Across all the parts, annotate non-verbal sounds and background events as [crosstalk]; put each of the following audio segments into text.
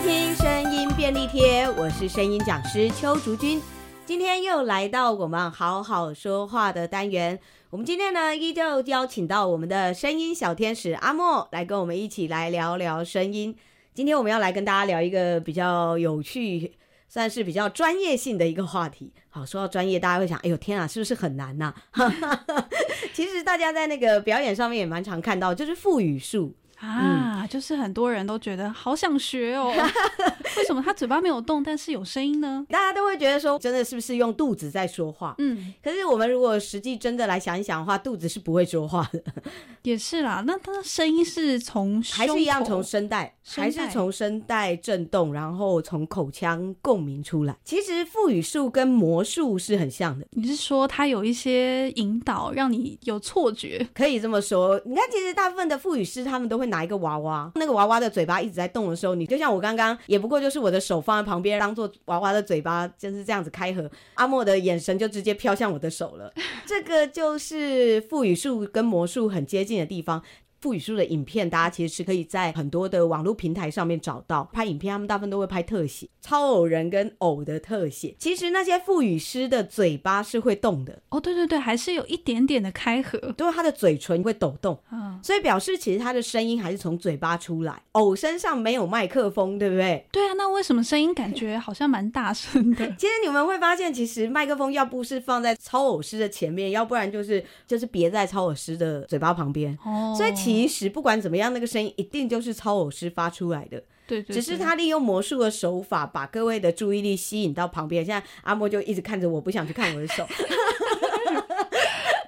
听声音便利贴，我是声音讲师邱竹君。今天又来到我们好好说话的单元。我们今天呢，依旧邀请到我们的声音小天使阿莫来跟我们一起来聊聊声音。今天我们要来跟大家聊一个比较有趣，算是比较专业性的一个话题。好，说到专业，大家会想，哎呦天啊，是不是很难呐？其实大家在那个表演上面也蛮常看到，就是腹语术。啊，嗯、就是很多人都觉得好想学哦。为什么他嘴巴没有动，但是有声音呢？[laughs] 大家都会觉得说，真的是不是用肚子在说话？嗯，可是我们如果实际真的来想一想的话，肚子是不会说话的。也是啦，那他的声音是从还是一样从声带，还是从声带震动，然后从口腔共鸣出来。其实腹语术跟魔术是很像的。你是说它有一些引导，让你有错觉？可以这么说。你看，其实大部分的腹语师他们都会拿一个娃娃，那个娃娃的嘴巴一直在动的时候，你就像我刚刚，也不过就是我的手放在旁边，当做娃娃的嘴巴，就是这样子开合。阿莫的眼神就直接飘向我的手了，这个就是赋予术跟魔术很接近的地方。腹语术的影片，大家其实是可以在很多的网络平台上面找到。拍影片，他们大部分都会拍特写，超偶人跟偶的特写。其实那些腹语师的嘴巴是会动的哦，对对对，还是有一点点的开合，对，他的嘴唇会抖动，嗯，所以表示其实他的声音还是从嘴巴出来。偶身上没有麦克风，对不对？对啊，那为什么声音感觉好像蛮大声的？[laughs] 其实你们会发现，其实麦克风要不是放在超偶师的前面，要不然就是就是别在超偶师的嘴巴旁边哦，所以。其实不管怎么样，那个声音一定就是超偶师发出来的。对，对，对，只是他利用魔术的手法，把各位的注意力吸引到旁边。现在阿莫就一直看着我，不想去看我的手。[laughs]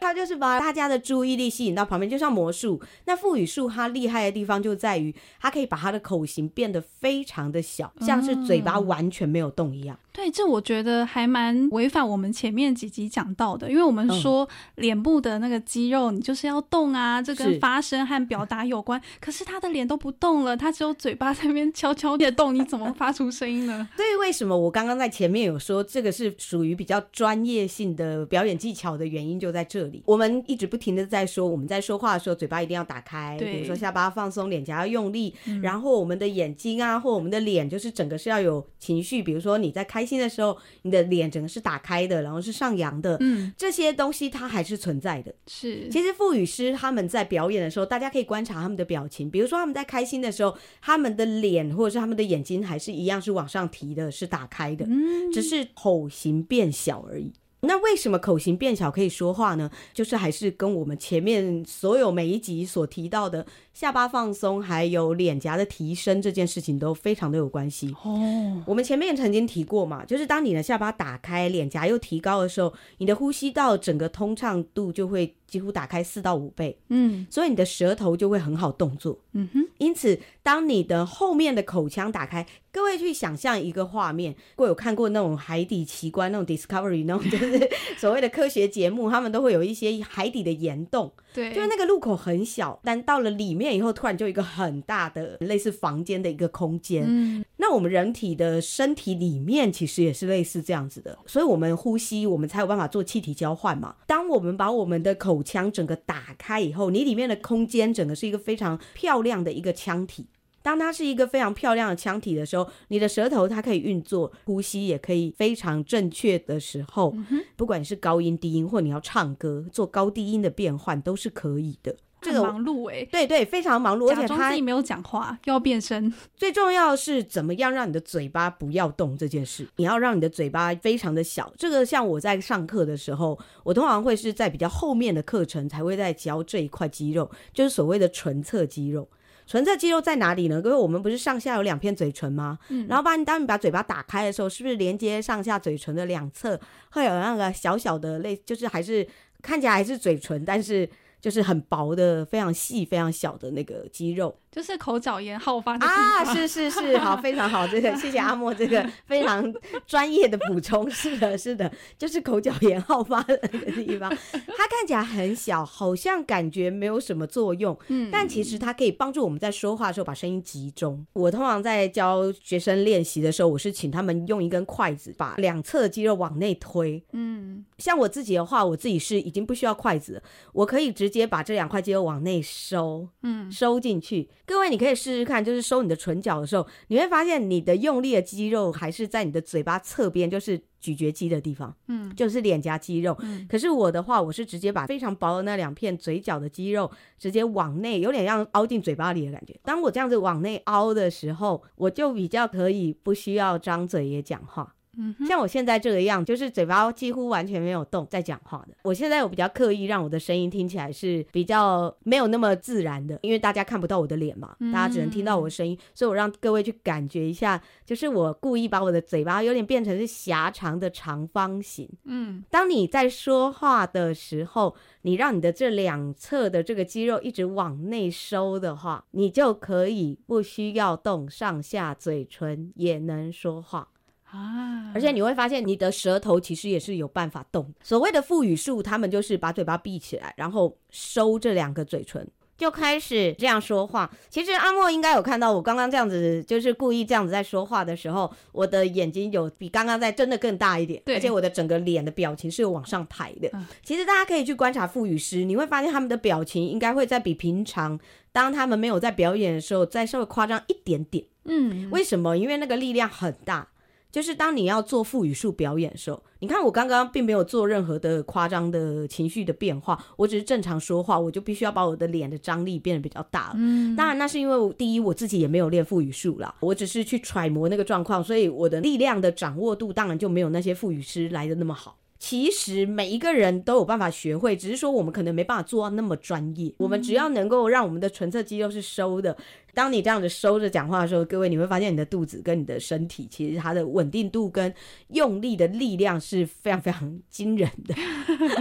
他就是把大家的注意力吸引到旁边，就像魔术。那腹语术它厉害的地方就在于，它可以把它的口型变得非常的小，像是嘴巴完全没有动一样。对，这我觉得还蛮违反我们前面几集讲到的，因为我们说脸部的那个肌肉，你就是要动啊，这跟发声和表达有关。是，可是他的脸都不动了，他只有嘴巴在那边悄悄的动，你怎么发出声音呢？[laughs] 所以为什么我刚刚在前面有说这个是属于比较专业性的表演技巧的原因就在这里。我们一直不停的在说，我们在说话的时候，嘴巴一定要打开，比如说下巴放松，脸颊要用力，嗯、然后我们的眼睛啊，或我们的脸，就是整个是要有情绪。比如说你在开心的时候，你的脸整个是打开的，然后是上扬的，嗯，这些东西它还是存在的。是，其实赋语师他们在表演的时候，大家可以观察他们的表情，比如说他们在开心的时候，他们的脸或者是他们的眼睛还是一样是往上提的，是打开的，嗯，只是口型变小而已。那为什么口型变小可以说话呢？就是还是跟我们前面所有每一集所提到的下巴放松，还有脸颊的提升这件事情都非常的有关系哦。我们前面曾经提过嘛，就是当你的下巴打开，脸颊又提高的时候，你的呼吸道整个通畅度就会几乎打开四到五倍，嗯，所以你的舌头就会很好动作，嗯哼。因此，当你的后面的口腔打开，各位去想象一个画面，如果有看过那种海底奇观、那种 Discovery 那种，就是 [laughs] 所谓的科学节目，他们都会有一些海底的岩洞，对，就是那个入口很小，但到了里面以后，突然就一个很大的类似房间的一个空间。嗯，那我们人体的身体里面其实也是类似这样子的，所以我们呼吸，我们才有办法做气体交换嘛。当我们把我们的口腔整个打开以后，你里面的空间整个是一个非常漂亮的一个腔体。当它是一个非常漂亮的腔体的时候，你的舌头它可以运作，呼吸也可以非常正确的时候，嗯、不管是高音低音，或你要唱歌做高低音的变换都是可以的。这个忙碌哎、欸，对对，非常忙碌，而且他自己没有讲话，又要变身。最重要是怎么样让你的嘴巴不要动这件事，你要让你的嘴巴非常的小。这个像我在上课的时候，我通常会是在比较后面的课程才会在教这一块肌肉，就是所谓的唇侧肌肉。唇侧肌肉在哪里呢？因为，我们不是上下有两片嘴唇吗？嗯，然后把你当你把嘴巴打开的时候，是不是连接上下嘴唇的两侧会有那个小小的类，就是还是看起来还是嘴唇，但是就是很薄的、非常细、非常小的那个肌肉。就是口角炎好发的地方啊！是是是，好，非常好，这个谢谢阿莫这个 [laughs] 非常专业的补充。是的，是的，就是口角炎好发的那个地方，它看起来很小，好像感觉没有什么作用，嗯，但其实它可以帮助我们在说话的时候把声音集中。我通常在教学生练习的时候，我是请他们用一根筷子把两侧的肌肉往内推，嗯，像我自己的话，我自己是已经不需要筷子，我可以直接把这两块肌肉往内收，嗯，收进去。各位，你可以试试看，就是收你的唇角的时候，你会发现你的用力的肌肉还是在你的嘴巴侧边，就是。咀嚼肌的地方，嗯，就是脸颊肌肉。嗯，可是我的话，我是直接把非常薄的那两片嘴角的肌肉直接往内，有点像凹进嘴巴里的感觉。当我这样子往内凹的时候，我就比较可以不需要张嘴也讲话。嗯，像我现在这个样，就是嘴巴几乎完全没有动，在讲话的。我现在我比较刻意让我的声音听起来是比较没有那么自然的，因为大家看不到我的脸嘛，大家只能听到我的声音，所以我让各位去感觉一下，就是我故意把我的嘴巴有点变成是狭长的长方形。嗯，当你在说话的时候，你让你的这两侧的这个肌肉一直往内收的话，你就可以不需要动上下嘴唇也能说话。啊！而且你会发现，你的舌头其实也是有办法动。所谓的腹语术，他们就是把嘴巴闭起来，然后收这两个嘴唇，就开始这样说话。其实阿莫应该有看到我刚刚这样子，就是故意这样子在说话的时候，我的眼睛有比刚刚在真的更大一点，对，而且我的整个脸的表情是有往上抬的。嗯。其实大家可以去观察腹语师，你会发现他们的表情应该会在比平常，当他们没有在表演的时候，再稍微夸张一点点。嗯，为什么？因为那个力量很大。就是当你要做腹语术表演的时候，你看我刚刚并没有做任何的夸张的情绪的变化，我只是正常说话，我就必须要把我的脸的张力变得比较大了。嗯，当然那是因为我第一我自己也没有练腹语术啦，我只是去揣摩那个状况，所以我的力量的掌握度当然就没有那些腹语师来的那么好。其实每一个人都有办法学会，只是说我们可能没办法做到那么专业。我们只要能够让我们的唇侧肌肉是收的。当你这样子收着讲话的时候，各位你会发现你的肚子跟你的身体，其实它的稳定度跟用力的力量是非常非常惊人的。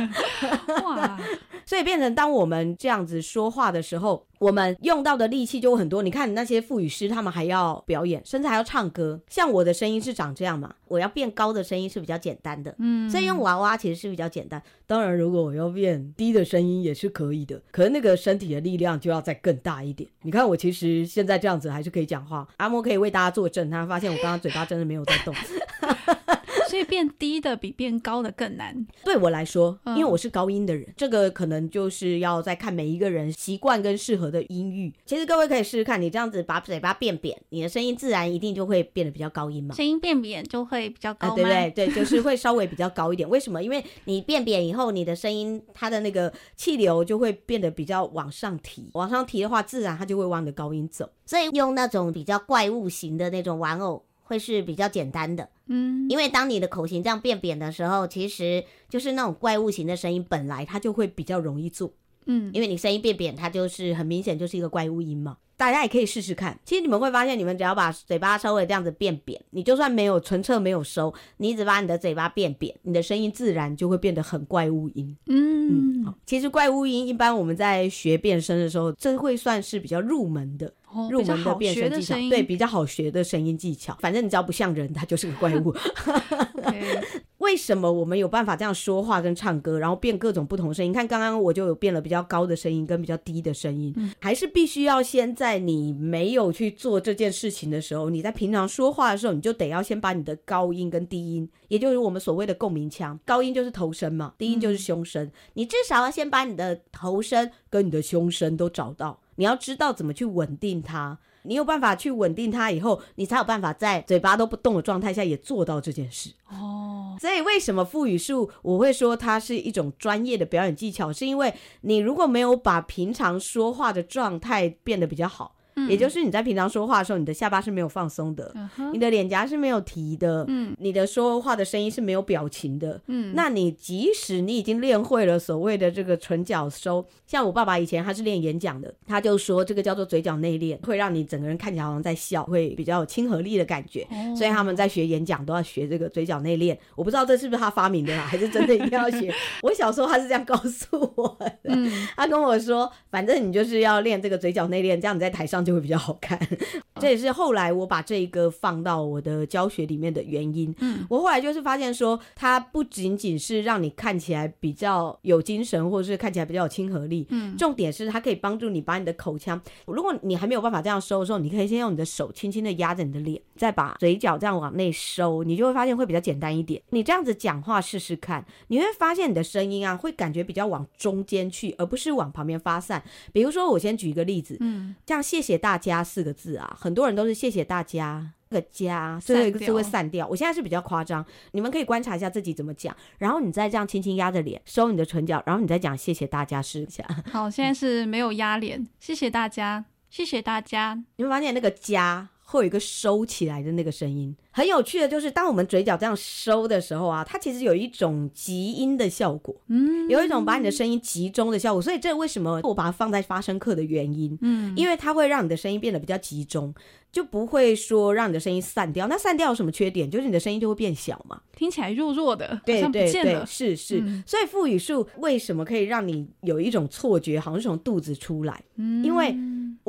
[laughs] 哇！所以变成当我们这样子说话的时候，我们用到的力气就会很多。你看那些赋语师，他们还要表演，甚至还要唱歌。像我的声音是长这样嘛，我要变高的声音是比较简单的，嗯，所以用娃娃其实是比较简单。当然，如果我要变低的声音也是可以的，可是那个身体的力量就要再更大一点。你看我其实。现在这样子还是可以讲话，阿莫可以为大家作证，他发现我刚刚嘴巴真的没有在动。[laughs] 所以变低的比变高的更难。[laughs] 对我来说，因为我是高音的人，嗯，这个可能就是要再看每一个人习惯跟适合的音域。其实各位可以试试看，你这样子把嘴巴变扁，你的声音自然一定就会变得比较高音嘛。声音变扁就会比较高，啊，对不对？对，就是会稍微比较高一点。为什么？因为你变扁以后，你的声音它的那个气流就会变得比较往上提，往上提的话，自然它就会往你的高音走。所以用那种比较怪物型的那种玩偶。会是比较简单的，嗯，因为当你的口型这样变扁的时候，其实就是那种怪物型的声音，本来它就会比较容易做，嗯，因为你声音变扁，它就是很明显就是一个怪物音嘛。大家也可以试试看，其实你们会发现，你们只要把嘴巴稍微这样子变扁，你就算没有唇侧没有收，你一直把你的嘴巴变扁，你的声音自然就会变得很怪物音。嗯，嗯，其实怪物音一般我们在学变声的时候，这会算是比较入门的。入门的变声技巧，对，比较好学的声音技巧。反正你只要不像人，它就是个怪物。[laughs] [laughs] 为什么我们有办法这样说话跟唱歌，然后变各种不同声音？看刚刚我就有变了比较高的声音跟比较低的声音，嗯，还是必须要先在你没有去做这件事情的时候，你在平常说话的时候，你就得要先把你的高音跟低音，也就是我们所谓的共鸣腔，高音就是头声嘛，低音就是胸声，嗯，你至少要先把你的头声跟你的胸声都找到。你要知道怎么去稳定它，你有办法去稳定它以后，你才有办法在嘴巴都不动的状态下也做到这件事。哦，所以为什么腹语术我会说它是一种专业的表演技巧，是因为你如果没有把平常说话的状态变得比较好。也就是你在平常说话的时候，你的下巴是没有放松的，嗯，你的脸颊是没有提的，嗯，你的说话的声音是没有表情的，嗯，那你即使你已经练会了所谓的这个唇角收，像我爸爸以前他是练演讲的，他就说这个叫做嘴角内敛，会让你整个人看起来好像在笑，会比较有亲和力的感觉，哦，所以他们在学演讲都要学这个嘴角内敛。我不知道这是不是他发明的啦，还是真的一定要学？[laughs] 我小时候他是这样告诉我的，嗯，他跟我说，反正你就是要练这个嘴角内敛，这样你在台上就。就会比较好看。[laughs] 这也是后来我把这一个放到我的教学里面的原因。嗯，我后来就是发现说，它不仅仅是让你看起来比较有精神，或者是看起来比较有亲和力。嗯，重点是它可以帮助你把你的口腔，如果你还没有办法这样收的时候，你可以先用你的手轻轻的压着你的脸，再把嘴角这样往内收，你就会发现会比较简单一点。你这样子讲话试试看，你会发现你的声音啊，会感觉比较往中间去，而不是往旁边发散。比如说，我先举一个例子，嗯，像谢谢大家四个字啊，很多人都是谢谢大家，那个家最后一个字会散掉。我现在是比较夸张，你们可以观察一下自己怎么讲，然后你再这样轻轻压着脸，收你的唇角，然后你再讲谢谢大家试一下。好，现在是没有压脸，谢谢大家，谢谢大家。你会发现那个家会有一个收起来的那个声音。很有趣的就是，当我们嘴角这样收的时候啊，它其实有一种集音的效果，嗯，有一种把你的声音集中的效果。所以这为什么我把它放在发声课的原因，嗯，因为它会让你的声音变得比较集中，就不会说让你的声音散掉。那散掉有什么缺点？就是你的声音就会变小嘛，听起来弱弱的，对对对，是是。嗯，所以腹语术为什么可以让你有一种错觉，好像是从肚子出来？嗯，因为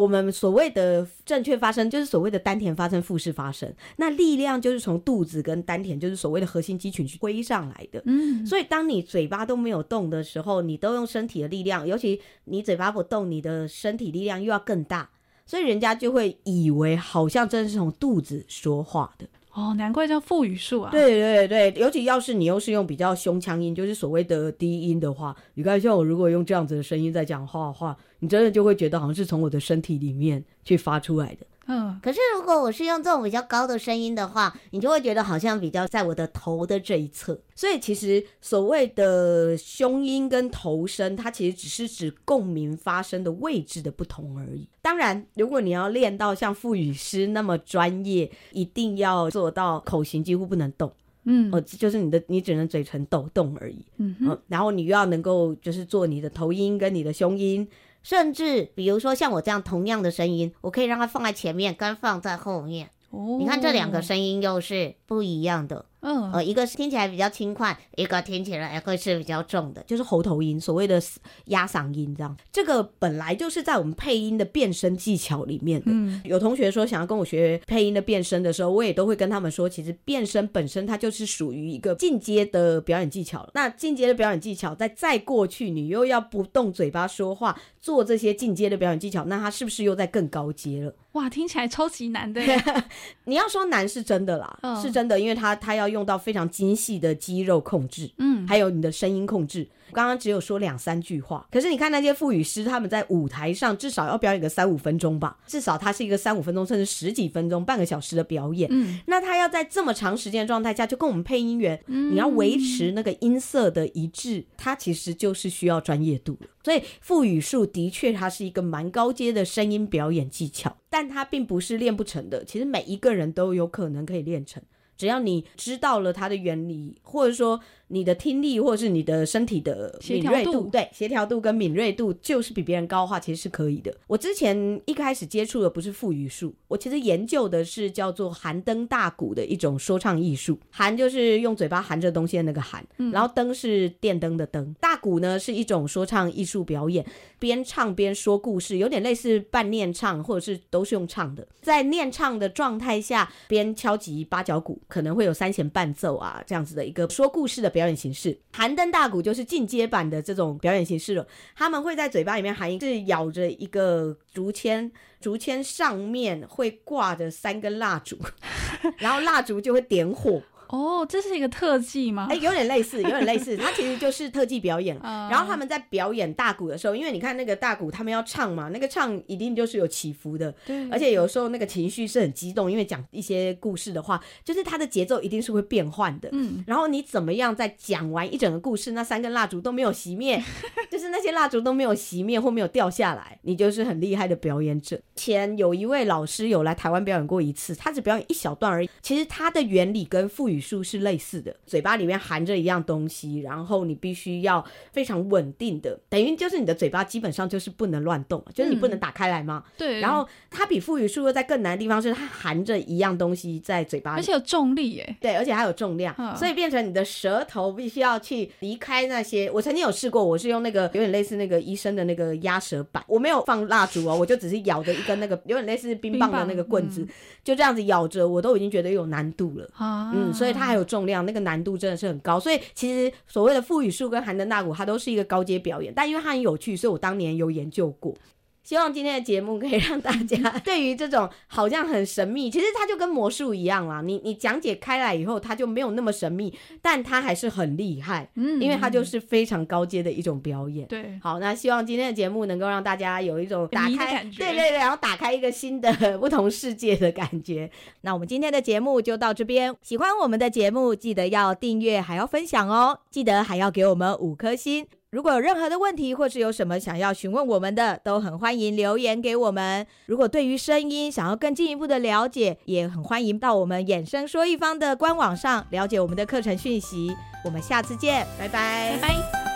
我们所谓的正确发声，就是所谓的丹田发声、腹式发声，那力量。就是从肚子跟丹田，就是所谓的核心肌群去推上来的。嗯，所以当你嘴巴都没有动的时候，你都用身体的力量，尤其你嘴巴不动，你的身体力量又要更大，所以人家就会以为好像真的是从肚子说话的。哦，难怪叫腹语术啊！对对对，尤其要是你又是用比较胸腔音，就是所谓的低音的话，你看像我如果用这样子的声音在讲话的话，你真的就会觉得好像是从我的身体里面去发出来的。嗯，可是如果我是用这种比较高的声音的话，你就会觉得好像比较在我的头的这一侧。所以其实所谓的胸音跟头声，它其实只是指共鸣发生的位置的不同而已。当然，如果你要练到像腹语师那么专业，一定要做到口型几乎不能动。嗯，哦，就是你的，你只能嘴唇抖动而已。嗯然后你又要能够就是做你的头音跟你的胸音。甚至比如说像我这样同样的声音，我可以让它放在前面，跟放在后面。哦，你看这两个声音又是不一样的。嗯，呃，一个是听起来比较轻快，一个听起来会是比较重的，就是喉头音，所谓的压嗓音这样。这个本来就是在我们配音的变声技巧里面的。嗯，有同学说想要跟我学配音的变声的时候，我也都会跟他们说，其实变声本身它就是属于一个进阶的表演技巧了。那进阶的表演技巧，在再过去，你又要不动嘴巴说话，做这些进阶的表演技巧，那它是不是又在更高阶了？哇，听起来超级难的。[laughs] 你要说难是真的啦，哦、是真的，因为它它要用到非常精细的肌肉控制，嗯，还有你的声音控制。刚刚只有说两三句话，可是你看那些赋语师，他们在舞台上至少要表演个三五分钟吧，至少他是一个三五分钟，甚至十几分钟、半个小时的表演。嗯，那他要在这么长时间状态下，就跟我们配音员，嗯，你要维持那个音色的一致，它其实就是需要专业度了。所以赋语术的确，它是一个蛮高阶的声音表演技巧，但它并不是练不成的。其实每一个人都有可能可以练成，只要你知道了它的原理，或者说。你的听力或者是你的身体的敏锐度，对，协调度跟敏锐度就是比别人高的话，其实是可以的。我之前一开始接触的不是腹语术，我其实研究的是叫做含灯大鼓的一种说唱艺术。含就是用嘴巴含着东西的那个含，然后灯是电灯的灯。大鼓呢是一种说唱艺术表演，边唱边说故事，有点类似半念唱，或者是都是用唱的。在念唱的状态下，边敲击八角鼓，可能会有三弦伴奏啊，这样子的一个说故事的表演。表演形式，含灯大鼓就是进阶版的这种表演形式了。他们会在嘴巴里面含一，是咬着一个竹签，竹签上面会挂着三根蜡烛，[laughs] 然后蜡烛就会点火。哦，这是一个特技吗？哎、欸，有点类似，有点类似，它其实就是特技表演。[laughs] 然后他们在表演大鼓的时候，因为你看那个大鼓，他们要唱嘛，那个唱一定就是有起伏的，对。而且有时候那个情绪是很激动，因为讲一些故事的话，就是它的节奏一定是会变换的。嗯。然后你怎么样在讲完一整个故事，那三根蜡烛都没有熄灭，[laughs] 就是那些蜡烛都没有熄灭或没有掉下来，你就是很厉害的表演者。前有一位老师有来台湾表演过一次，他只表演一小段而已。其实他的原理跟腹语。语术是类似的，嘴巴里面含着一样东西，然后你必须要非常稳定的，等于就是你的嘴巴基本上就是不能乱动，就是你不能打开来嘛。对。然后它比腹语术又在更难的地方是它含着一样东西在嘴巴里，而且有重力耶。对，而且还有重量，所以变成你的舌头必须要去离开那些。我曾经有试过，我是用那个有点类似那个医生的那个压舌板，我没有放蜡烛哦，我就只是咬着一根那个有点类似冰棒的那个棍子，就这样子咬着，我都已经觉得有难度了。嗯，所以它还有重量，那个难度真的是很高。所以其实所谓的腹语术跟寒灯大鼓，它都是一个高阶表演，但因为它很有趣，所以我当年有研究过。希望今天的节目可以让大家 [laughs] 对于这种好像很神秘，其实它就跟魔术一样啦。你你讲解开来以后，它就没有那么神秘，但它还是很厉害，嗯，因为它就是非常高阶的一种表演。对，好，那希望今天的节目能够让大家有一种打开，对对对，然后打开一个新的不同世界的感觉。[laughs] 那我们今天的节目就到这边，喜欢我们的节目，记得要订阅，还要分享哦，记得还要给我们五颗星。如果有任何的问题，或是有什么想要询问我们的，都很欢迎留言给我们。如果对于声音想要更进一步的了解，也很欢迎到我们衍生说一方的官网上了解我们的课程讯息。我们下次见，拜拜，拜拜。